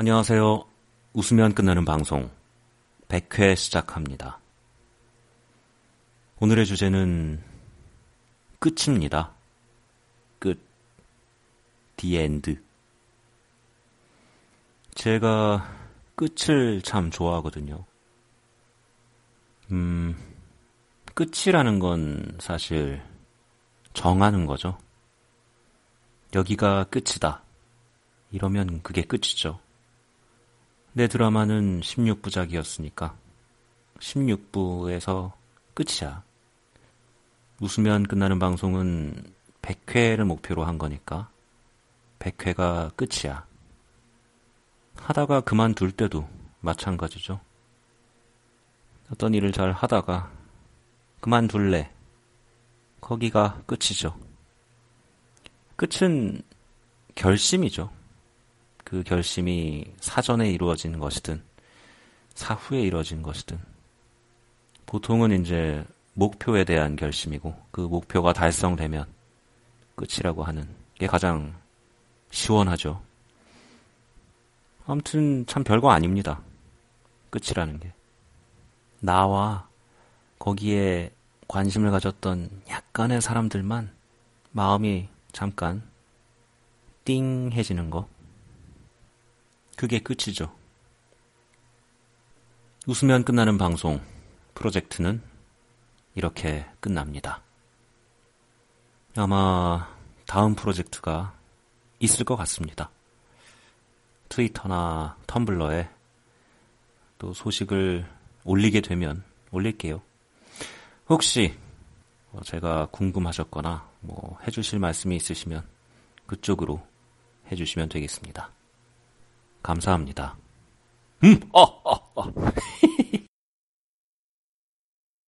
안녕하세요. 웃으면 끝나는 방송 100회 시작합니다. 오늘의 주제는 끝입니다. 끝. The end. 제가 끝을 참 좋아하거든요. 음, 끝이라는 건 사실 정하는 거죠. 여기가 끝이다. 이러면 그게 끝이죠. 내 드라마는 16부작이었으니까 16부에서 끝이야. 웃으면 끝나는 방송은 100회를 목표로 한 거니까 100회가 끝이야. 하다가 그만둘 때도 마찬가지죠. 어떤 일을 잘 하다가 그만둘래. 거기가 끝이죠. 끝은 결심이죠. 그 결심이 사전에 이루어진 것이든 사후에 이루어진 것이든 보통은 이제 목표에 대한 결심이고 그 목표가 달성되면 끝이라고 하는 게 가장 시원하죠. 아무튼 참 별거 아닙니다. 끝이라는 게. 나와 거기에 관심을 가졌던 약간의 사람들만 마음이 잠깐 띵해지는 거. 그게 끝이죠. 웃으면 끝나는 방송 프로젝트는 이렇게 끝납니다. 아마 다음 프로젝트가 있을 것 같습니다. 트위터나 텀블러에 또 소식을 올리게 되면 올릴게요. 혹시 뭐 제가 궁금하셨거나 뭐 해주실 말씀이 있으시면 그쪽으로 해주시면 되겠습니다. 감사합니다. 음, 어!